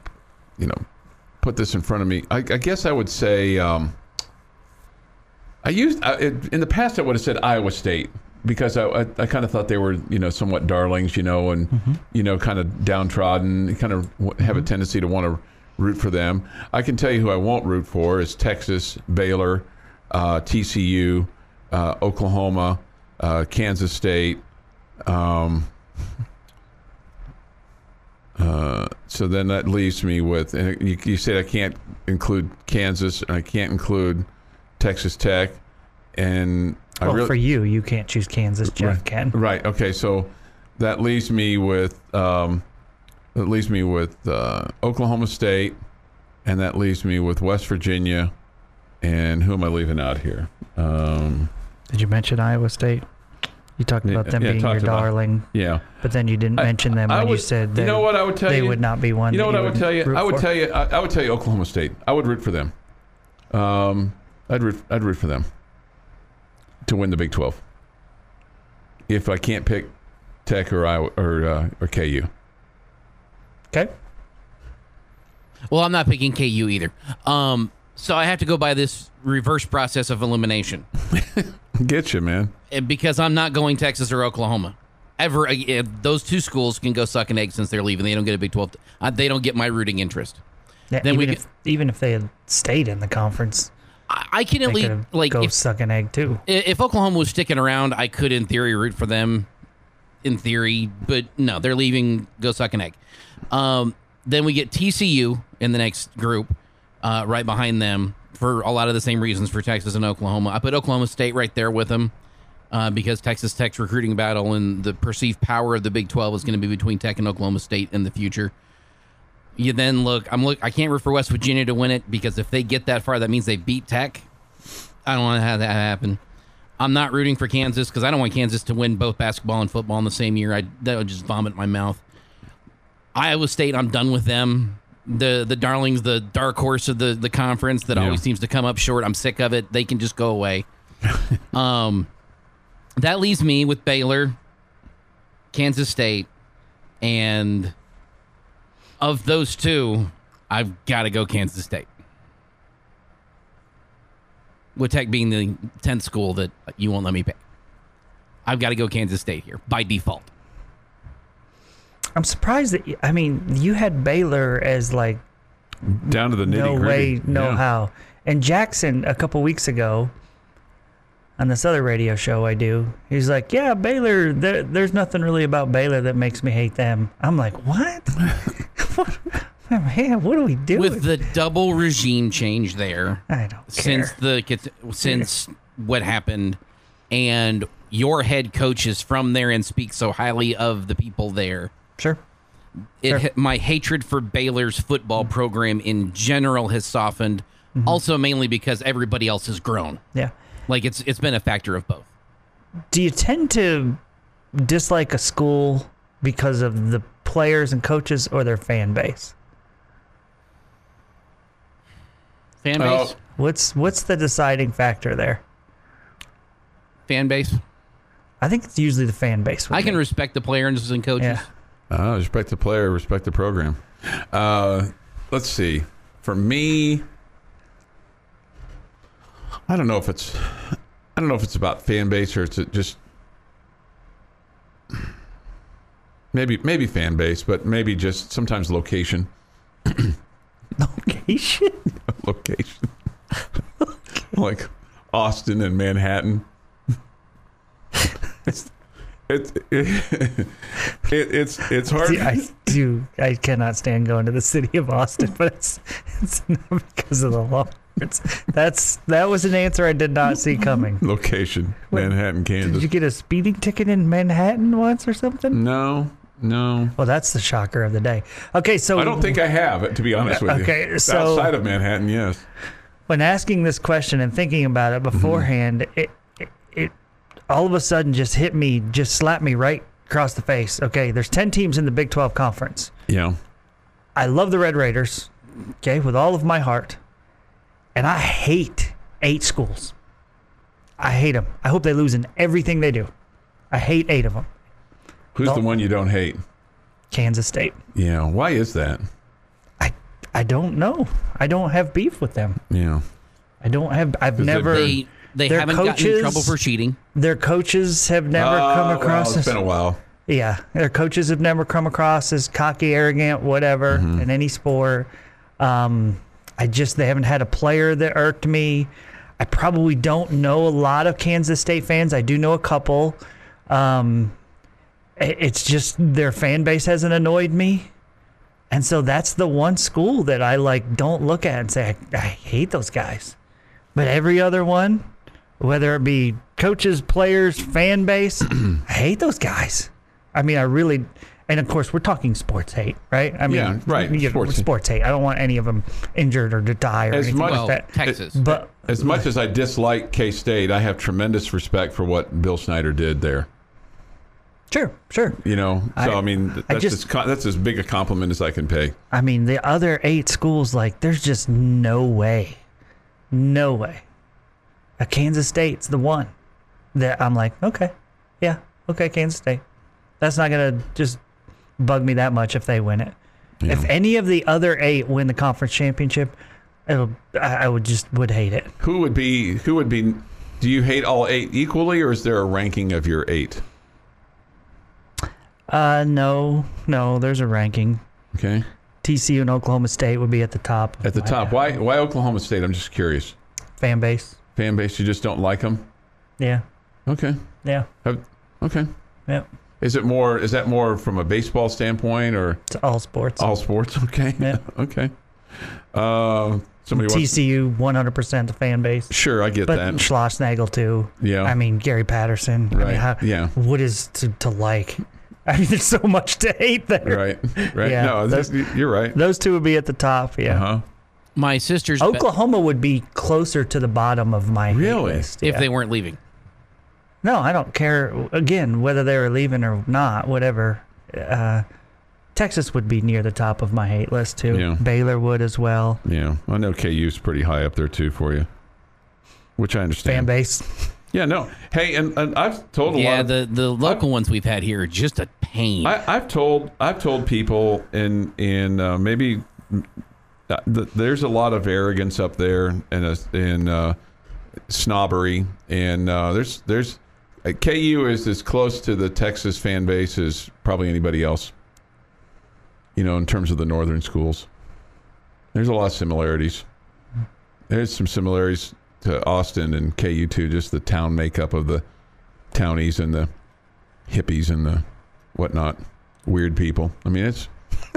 Speaker 2: you know, put this in front of me, I, I guess I would say. Um, I used I, it, in the past. I would have said Iowa State because I, I, I kind of thought they were you know somewhat darlings, you know, and you know kind of downtrodden, kind of have a tendency to want to root for them. I can tell you who I won't root for is Texas, Baylor, uh, TCU, uh, Oklahoma, uh, Kansas State. Um, uh, so then that leaves me with and you, you said I can't include Kansas and I can't include Texas Tech, and I
Speaker 3: well,
Speaker 2: really
Speaker 3: for you, you can't choose Kansas. Jeff
Speaker 2: Right.
Speaker 3: can.
Speaker 2: right. Okay, so that leaves me with um, that leaves me with uh, Oklahoma State, and that leaves me with West Virginia, and who am I leaving out here? Um,
Speaker 3: Did you mention Iowa State? You talked about them
Speaker 2: yeah,
Speaker 3: being your
Speaker 2: talked about-
Speaker 3: darling,
Speaker 2: yeah,
Speaker 3: but then you didn't
Speaker 2: I-
Speaker 3: mention them
Speaker 2: I
Speaker 3: when you
Speaker 2: would-
Speaker 3: said
Speaker 2: you know what I would tell
Speaker 3: they
Speaker 2: you.
Speaker 3: would not be one.
Speaker 2: You know
Speaker 3: that
Speaker 2: what I would tell you? I would
Speaker 3: for.
Speaker 2: tell you. I, I would tell you Oklahoma State. I would root for them. Um, I'd root. I'd root for them to win the Big Twelve. If I can't pick Tech or Iowa or uh, or KU.
Speaker 3: Okay.
Speaker 4: Well, I'm not picking KU either. Um, so I have to go by this reverse process of elimination
Speaker 2: Get you, man.
Speaker 4: Because I'm not going Texas or Oklahoma. Ever, uh, those two schools can go suck an egg since they're leaving. They don't get a Big 12. Uh, they don't get my rooting interest.
Speaker 3: Yeah,
Speaker 4: Then we
Speaker 3: even
Speaker 4: get-
Speaker 3: if even if they had stayed in the conference,
Speaker 4: I, I can at least like
Speaker 3: go
Speaker 4: if,
Speaker 3: suck an egg too.
Speaker 4: if Oklahoma was sticking around, I could in theory root for them. In theory, but no, they're leaving. Go suck an egg. Um, then we get TCU in the next group, uh, right behind them for a lot of the same reasons for Texas and Oklahoma. I put Oklahoma State right there with them uh, because Texas Tech's recruiting battle and the perceived power of the Big Twelve is going to be between Tech and Oklahoma State in the future. You then look. I'm look. I can't root for West Virginia to win it because if they get that far, that means they beat Tech. I don't want to have that happen. I'm not rooting for Kansas because I don't want Kansas to win both basketball and football in the same year. I that would just vomit my mouth. Iowa State, I'm done with them. The the darlings, the dark horse of the the conference that
Speaker 2: Yeah.
Speaker 4: always seems to come up short. I'm sick of it. They can just go away. um, that leaves me with Baylor, Kansas State, and of those two, I've got to go Kansas State. With Tech being the 10th school that you won't let me pick. I've got to go Kansas State here by default.
Speaker 3: I'm surprised that I mean you had Baylor as like
Speaker 2: Down to the nitty
Speaker 3: no way, no how. And Jackson a couple weeks ago on this other radio show I do, he's like, "Yeah, Baylor. There, there's nothing really about Baylor that makes me hate them." I'm like, "What? what man, what are we doing?"
Speaker 4: With the double regime change there,
Speaker 3: I don't care.
Speaker 4: since the since what happened and your head coach is from there and speaks so highly of the people there
Speaker 3: sure.
Speaker 4: it
Speaker 3: Sure.
Speaker 4: my hatred for Baylor's football program in general has softened
Speaker 3: Mm-hmm.
Speaker 4: also mainly because everybody else has grown
Speaker 3: Yeah.
Speaker 4: like it's it's been a factor of both
Speaker 3: Do you tend to dislike a school because of the players and coaches or their fan base?
Speaker 4: fan
Speaker 2: Oh,
Speaker 4: base
Speaker 3: What's what's the deciding factor there?
Speaker 4: fan base
Speaker 3: I think it's usually the fan base. with
Speaker 4: I can
Speaker 3: me.
Speaker 4: respect the players and coaches
Speaker 3: Yeah.
Speaker 2: Uh, respect the player, respect the program. Uh, let's see. For me, I don't know if it's, I don't know if it's about fan base or it's just maybe maybe fan base, but maybe just sometimes location.
Speaker 3: Location?
Speaker 2: location. like Austin and Manhattan. it's it, it, it, it's it's hard.
Speaker 3: See, I do. I cannot stand going to the city of Austin, but it's it's not because of the law. It's, that's that was an answer I did not see coming.
Speaker 2: location Manhattan, Kansas.
Speaker 3: Did you get a speeding ticket in Manhattan once or something?
Speaker 2: no, no.
Speaker 3: Well, that's the shocker of the day. Okay, so
Speaker 2: I don't think I have, to be honest with you.
Speaker 3: Okay, so-
Speaker 2: outside of Manhattan, yes.
Speaker 3: when asking this question and thinking about it beforehand, mm-hmm. it, it it all of a sudden just hit me, just slapped me right across the face. Okay, there's ten teams in the Big Twelve conference.
Speaker 2: Yeah.
Speaker 3: I love the Red Raiders, okay, with all of my heart. And I hate eight schools. I hate them. I hope they lose in everything they do. I hate eight of them.
Speaker 2: Who's the one you don't hate?
Speaker 3: Kansas State.
Speaker 2: Yeah. Why is that?
Speaker 3: I I don't know. I don't have beef with them.
Speaker 2: Yeah.
Speaker 3: I don't have. I've never.
Speaker 4: they they
Speaker 3: Their
Speaker 4: haven't gotten in
Speaker 3: coaches-
Speaker 4: trouble for cheating
Speaker 3: their coaches have never
Speaker 2: Uh,
Speaker 3: come
Speaker 2: well,
Speaker 3: across.
Speaker 2: it's
Speaker 3: as,
Speaker 2: been a while.
Speaker 3: yeah, their coaches have never come across as cocky, arrogant, whatever
Speaker 2: Mm-hmm.
Speaker 3: in any sport. Um, I just they haven't had a player that irked me. I probably don't know a lot of Kansas State fans. I do know a couple. Um, it's just their fan base hasn't annoyed me, and so that's the one school that I like. Don't look at and say I, I hate those guys, but every other one, whether it be coaches, players, fan base, I hate those guys. I mean, I really, and of course, we're talking sports hate, right? I mean,
Speaker 2: Yeah, right,
Speaker 3: you know,
Speaker 2: sports
Speaker 3: sports,
Speaker 2: hate.
Speaker 3: hate. I don't want any of them injured or to die or
Speaker 2: As
Speaker 3: anything
Speaker 2: much-
Speaker 4: well
Speaker 3: like that.
Speaker 4: texas
Speaker 3: But
Speaker 2: As much as I dislike K State, I have tremendous respect for what Bill Snyder did there.
Speaker 3: sure, sure.
Speaker 2: You know, so I,
Speaker 3: I-
Speaker 2: mean, th-
Speaker 3: I just-
Speaker 2: as that's as big a compliment as I can pay.
Speaker 3: I mean, the other eight schools, like, there's just no way, no way. A Kansas State's the one that I'm like, okay, yeah, okay, Kansas State. That's not gonna just bug me that much if they win it. If any of the other eight win the conference championship, it'll I, would just would hate it.
Speaker 2: Who would be? Who would be? Do you hate all eight equally, or is there a ranking of your eight?
Speaker 3: Uh, no, no, there's a ranking.
Speaker 2: Okay,
Speaker 3: TCU and Oklahoma State would be at the top.
Speaker 2: at the top. Why? Why Oklahoma State? I'm just curious.
Speaker 3: Fan base.
Speaker 2: Fan base, you just don't like them.
Speaker 3: Yeah,
Speaker 2: Okay.
Speaker 3: yeah,
Speaker 2: Have- okay.
Speaker 3: yeah.
Speaker 2: Is it more? Is that more from a baseball standpoint or
Speaker 3: It's all sports.
Speaker 2: all sports? Okay.
Speaker 3: Yeah.
Speaker 2: okay. Uh, somebody.
Speaker 3: TCU, 100% the fan base.
Speaker 2: Sure, I get that.
Speaker 3: But
Speaker 2: that.
Speaker 3: Schlossnagle too.
Speaker 2: Yeah.
Speaker 3: I mean Gary Patterson. I
Speaker 2: Right,
Speaker 3: mean, how,
Speaker 2: yeah.
Speaker 3: What is to, to like? I mean, there's so much to hate there.
Speaker 2: right. Right.
Speaker 3: Yeah,
Speaker 2: no,
Speaker 3: those-
Speaker 2: you're right.
Speaker 3: Those two would be at the top. Yeah.
Speaker 2: Uh huh.
Speaker 4: My sister's be-
Speaker 3: Oklahoma would be closer to the bottom of my hate
Speaker 2: Really?
Speaker 3: list.
Speaker 4: if
Speaker 3: yeah.
Speaker 4: they weren't leaving
Speaker 3: No, I don't care. Again, whether they were leaving or not, whatever. Uh, Texas would be near the top of my hate list too.
Speaker 2: Yeah.
Speaker 3: Baylor would as well.
Speaker 2: Yeah, I know KU's pretty high up there too for you, which I understand.
Speaker 3: Fan base.
Speaker 2: Yeah, no. Hey, and, and I've told a lot
Speaker 4: Yeah, the, the local ones we've had here are just a pain.
Speaker 2: I, I've told I've told people in in uh, maybe th- there's a lot of arrogance up there and uh, snobbery and uh, there's there's uh, KU is as close to the Texas fan base as probably anybody else. You know, in terms of the northern schools, there's a lot of similarities. There's some similarities to Austin and KU too, just the town makeup of the townies and the hippies and the whatnot, weird people. I mean, it's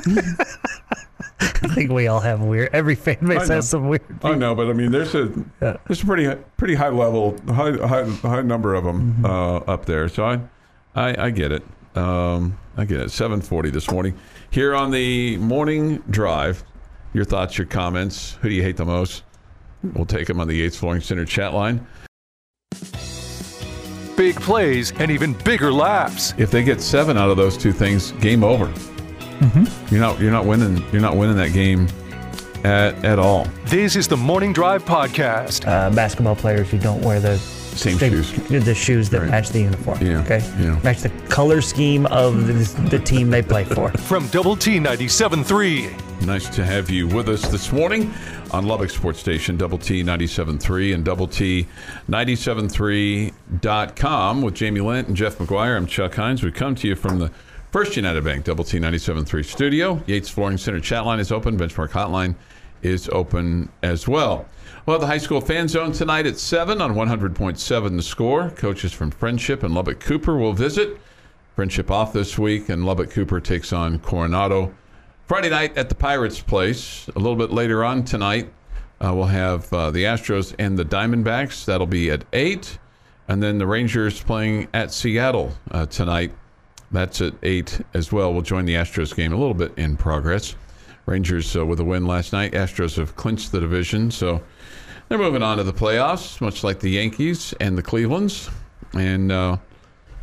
Speaker 3: I think we all have weird. Every fan base has some weird.
Speaker 2: I know, but I mean, there's a
Speaker 3: Yeah.
Speaker 2: there's a pretty pretty high level, high high, high number of them uh, up there. So I I, I get it. Um, I get it. 7:40 this morning here on the morning drive. Your thoughts, your comments. Who do you hate the most? We'll take them on the Yates Flooring Center chat line.
Speaker 1: Big plays and even bigger laughs.
Speaker 2: If they get seven out of those two things, game over. You're not you're not winning you're not winning that game at at all.
Speaker 1: This is the Morning Drive Podcast.
Speaker 3: Uh, basketball players who don't wear the
Speaker 2: Same
Speaker 3: they-
Speaker 2: shoes.
Speaker 3: the shoes that
Speaker 2: Right.
Speaker 3: match the uniform.
Speaker 2: Yeah,
Speaker 3: Okay.
Speaker 2: yeah.
Speaker 3: Match the color scheme of the, the team they play for.
Speaker 1: From Double T 97.3.
Speaker 2: Nice to have you with us this morning on Lubbock Sports Station, Double T 97.3 and Double T 97.3.com with Jamie Lent and Jeff McGuire. I'm Chuck Heinz. We come to you from the First United Bank Double T 97.3 studio. Yates Flooring Center chat line is open. Benchmark hotline is open as well. We'll have the high school fan zone tonight at 7 on 100.7 the score. Coaches from Friendship and Lubbock Cooper will visit. Friendship off this week, and Lubbock Cooper takes on Coronado. Friday night at the Pirates' place. A little bit later on tonight, uh, we'll have uh, the Astros and the Diamondbacks. That'll be at 8. And then the Rangers playing at Seattle uh, tonight. That's at 8 as well. We'll join the Astros game a little bit in progress. Rangers uh, with a win last night. Astros have clinched the division, so they're moving on to the playoffs, much like the Yankees and the Clevelands. And uh,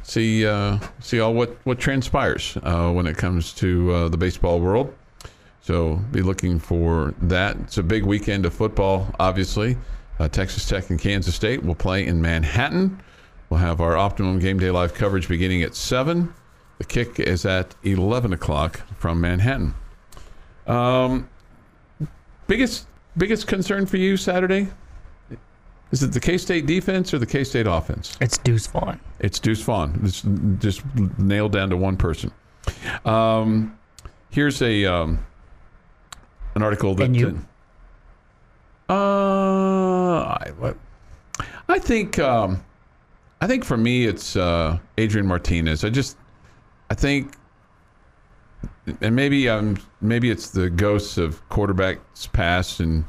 Speaker 2: see uh, see all what what transpires uh, when it comes to uh, the baseball world. So be looking for that. It's a big weekend of football, obviously. Uh, Texas Tech and Kansas State will play in Manhattan. We'll have our optimum game day live coverage beginning at seven. The kick is at eleven o'clock from Manhattan. Um, biggest biggest concern for you Saturday? Is it the K State defense or the K State offense?
Speaker 3: It's Deuce Vaughn.
Speaker 2: It's Deuce Vaughn. It's just nailed down to one person. Um, here's a um, an article that.
Speaker 3: And you?
Speaker 2: Uh, I, I think um, I think for me it's uh, Adrian Martinez. I just I think, and maybe um maybe it's the ghosts of quarterbacks past, and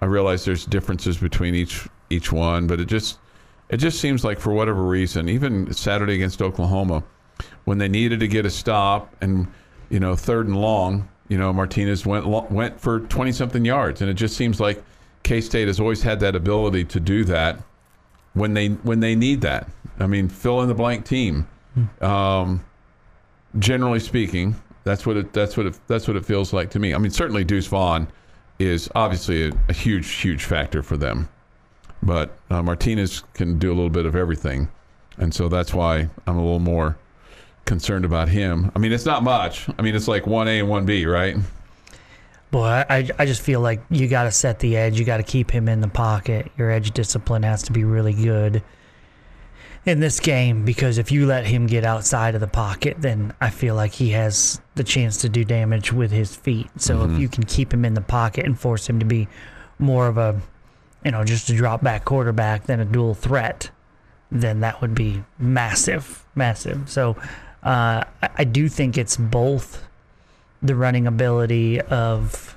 Speaker 2: I realize there's differences between each each one, but it just it just seems like for whatever reason, even Saturday against Oklahoma, when they needed to get a stop and you know third and long, you know Martinez went lo- went for twenty something yards, and it just seems like K State has always had that ability to do that when they when they need that. I mean, fill in the blank team. Um, generally speaking, that's what it that's what it that's what it feels like to me. I mean, certainly Deuce Vaughn is obviously a, a huge huge factor for them, but uh, Martinez can do a little bit of everything, and so that's why I'm a little more concerned about him. I mean, it's not much. I mean, it's like one A and one B, right?
Speaker 3: Boy, I, I just feel like you got to set the edge. You got to keep him in the pocket. Your edge discipline has to be really good in this game because if you let him get outside of the pocket, then I feel like he has the chance to do damage with his feet. So if you can keep him in the pocket and force him to be more of a, you know, just a drop back quarterback than a dual threat, then that would be massive, massive. So uh, I, I do think it's both the running ability of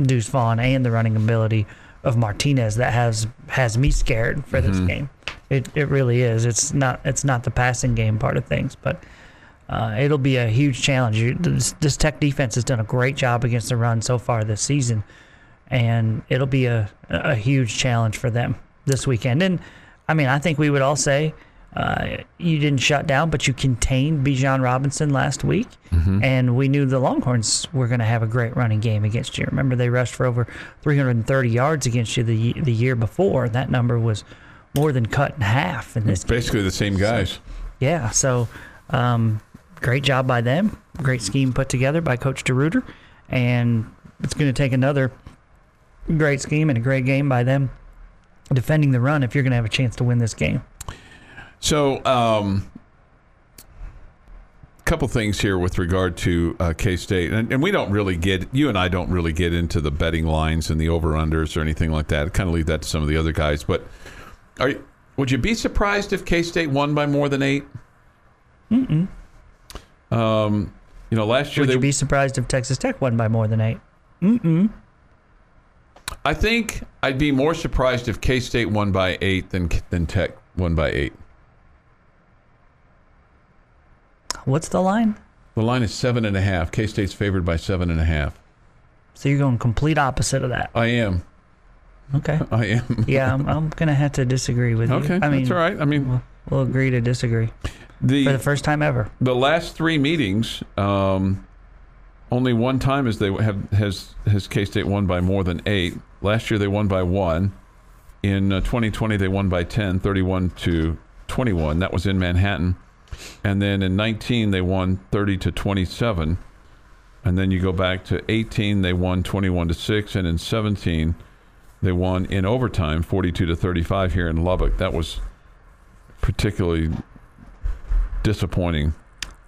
Speaker 3: Deuce Vaughn and the running ability of Martinez that has has me scared for this game. It it really is. It's not it's not the passing game part of things, but uh, it'll be a huge challenge. This, this Tech defense has done a great job against the run so far this season, and it'll be a a huge challenge for them this weekend. And I mean, I think we would all say uh, you didn't shut down, but you contained Bijan Robinson last week, and we knew the Longhorns were going to have a great running game against you. Remember, they rushed for over 330 yards against you the the year before. That number was more than cut in half in this. game.
Speaker 2: Basically the same guys.
Speaker 3: Yeah, so um, great job by them. Great scheme put together by Coach DeRuyter, and it's going to take another great scheme and a great game by them defending the run if you're going to have a chance to win this game.
Speaker 2: So, um, couple things here with regard to uh, K State, and, and we don't really get you and I don't really get into the betting lines and the over unders or anything like that. kind of leave that to some of the other guys. But are you, would you be surprised if K State won by more than eight? Mm-mm. Um, you know, last year
Speaker 3: Would
Speaker 2: they
Speaker 3: you be surprised if Texas Tech won by more than eight?
Speaker 2: I think I'd be more surprised if K State won by eight than than Tech won by eight.
Speaker 3: What's the line?
Speaker 2: The line is seven and a half. K State's favored by seven and a half.
Speaker 3: So you're going complete opposite of that.
Speaker 2: I am.
Speaker 3: Okay.
Speaker 2: I am.
Speaker 3: Yeah, I'm, I'm going to have to disagree with you.
Speaker 2: Okay,
Speaker 3: I mean,
Speaker 2: that's all right. I mean,
Speaker 3: We'll, we'll agree to disagree for
Speaker 2: the
Speaker 3: the first time ever.
Speaker 2: the last three meetings, um, only one time has they have has has K State won by more than eight. Last year they won by one. In uh, 2020 they won by 10, 31 to 21. That was in Manhattan. And then in 19 they won 30 to 27. And then you go back to 18 they won 21 to 6 and in 17 they won in overtime 42 to 35 here in Lubbock. That was particularly disappointing.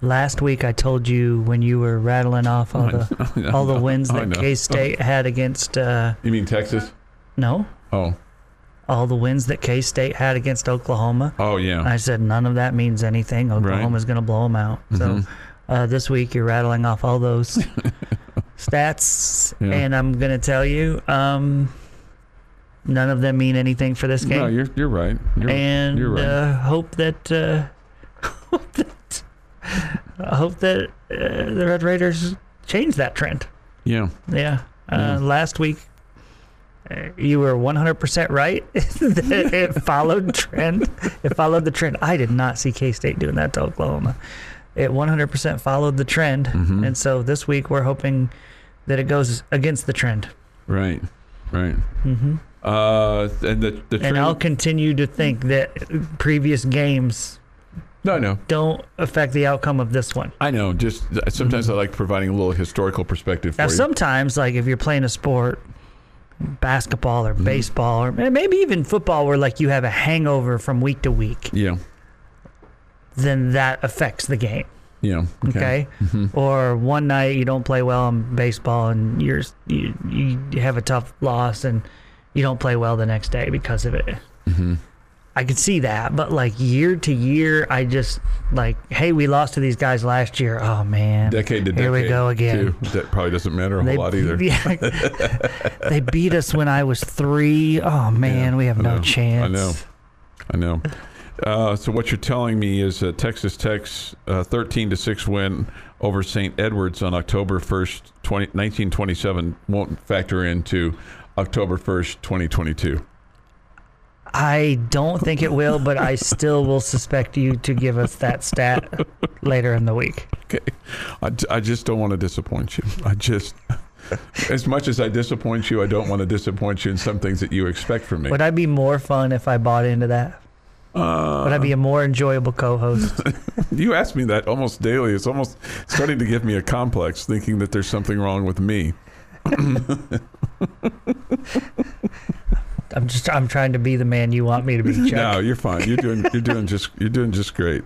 Speaker 3: Last week I told you when you were rattling off all the all the wins that. K State had against uh,
Speaker 2: You mean Texas?
Speaker 3: no,
Speaker 2: Oh,
Speaker 3: all the wins that K State had against Oklahoma.
Speaker 2: oh yeah.
Speaker 3: I said none of that means anything. Oklahoma's going to blow them out. So
Speaker 2: Mm-hmm.
Speaker 3: uh, this week you're rattling off all those stats,
Speaker 2: Yeah.
Speaker 3: and I'm going to tell you, um, none of them mean anything for this game.
Speaker 2: No, you're you're right. You're,
Speaker 3: and
Speaker 2: you're right.
Speaker 3: uh, hope that uh, hope that I hope that uh, the Red Raiders change that trend.
Speaker 2: yeah.
Speaker 3: Yeah. Uh,
Speaker 2: Yeah.
Speaker 3: Last week, uh, you were 100% right. it followed trend. It followed the trend. I did not see K State doing that to Oklahoma. It 100% followed the trend.
Speaker 2: Mm-hmm.
Speaker 3: And so this week, we're hoping that it goes against the trend.
Speaker 2: Right. Right. Mm-hmm. Uh, and the the
Speaker 3: And I'll continue to think that previous games
Speaker 2: no, no.
Speaker 3: don't affect the outcome of this one.
Speaker 2: I know. Just sometimes I like providing a little historical perspective for
Speaker 3: Now, sometimes, like if you're playing a sport, basketball
Speaker 2: Mm-hmm.
Speaker 3: or baseball, or maybe even football, where like you have a hangover from week to week,
Speaker 2: yeah.
Speaker 3: then that affects the game.
Speaker 2: Yeah.
Speaker 3: Okay.
Speaker 2: Mm-hmm.
Speaker 3: Or one night you don't play well in baseball and you're you, you have a tough loss and you don't play well the next day because of it.
Speaker 2: Mm-hmm.
Speaker 3: I could see that, but like year to year, I just like, hey, we lost to these guys last year. Oh man,
Speaker 2: Decade to decade.
Speaker 3: Here we go again.
Speaker 2: Too. That probably doesn't matter a
Speaker 3: They,
Speaker 2: whole lot either.
Speaker 3: Yeah, they beat us when I was three. Oh man,
Speaker 2: Yeah,
Speaker 3: we have no chance.
Speaker 2: I know. I know. Uh, so what you're telling me is uh, Texas Tech's uh, 13 to six win over St. Edwards on October 1st, 20, 1927 won't factor into October 1st, 2022.
Speaker 3: I don't think it will, but I still will suspect you to give us that stat later in the week.
Speaker 2: Okay. I, I just don't want to disappoint you. I just, as much as I disappoint you, I don't want to disappoint you in some things that you expect from me.
Speaker 3: Would I be more fun if I bought into that?
Speaker 2: Uh,
Speaker 3: Would I be a more enjoyable co-host?
Speaker 2: You ask me that almost daily. It's almost starting to give me a complex, thinking that there's something wrong with me.
Speaker 3: I'm just I'm trying to be the man you want me to be, Chuck.
Speaker 2: No, you're fine. You're doing you're doing just you're doing just great.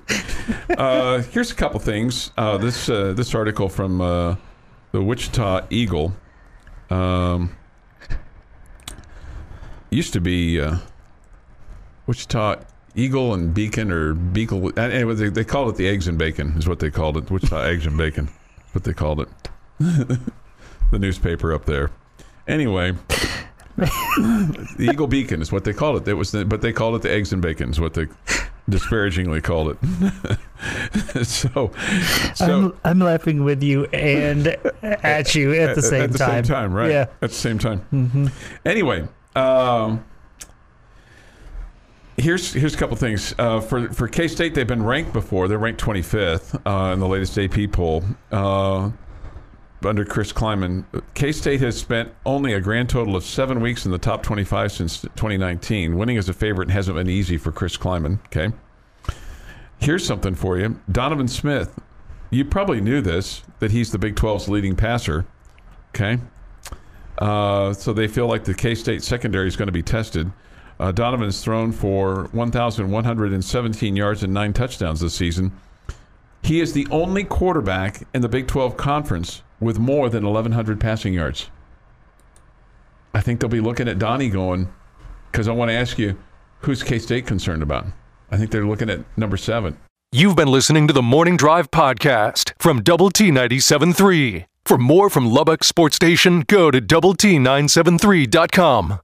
Speaker 2: Uh, here's a couple things. Uh, this uh, this article from uh, the Wichita Eagle um, used to be uh, Wichita Eagle and Beacon or Beagle. Anyway, they, they called it the eggs and bacon is what they called it. Wichita eggs and bacon, what they called it. the newspaper up there. Anyway, the Eagle Beacon is what they called it. It was, the, but they called it the eggs and bacon is what they disparagingly called it. so, so
Speaker 3: I'm, I'm laughing with you and at you at the same time.
Speaker 2: at the
Speaker 3: time.
Speaker 2: same time, right?
Speaker 3: Yeah.
Speaker 2: at the same time. Mm-hmm. Anyway, um, here's here's a couple things uh, for for K State. They've been ranked before. They're ranked 25th uh, in the latest AP poll. Uh, under Chris Klieman. K State has spent only a grand total of seven weeks in the top 25 since 2019. Winning as a favorite hasn't been easy for Chris Klieman. Okay. Here's something for you Donovan Smith. You probably knew this, that he's the Big 12's leading passer. Okay. Uh, so they feel like the K State secondary is going to be tested. Uh, Donovan's thrown for 1,117 yards and nine touchdowns this season. He is the only quarterback in the Big 12 conference with more than 1,100 passing yards. I think they'll be looking at Donnie going, because I want to ask you, who's K State concerned about? I think they're looking at number seven.
Speaker 1: You've been listening to the Morning Drive podcast from Double T 97.3. For more from Lubbock Sports Station, go to Double T 973.com.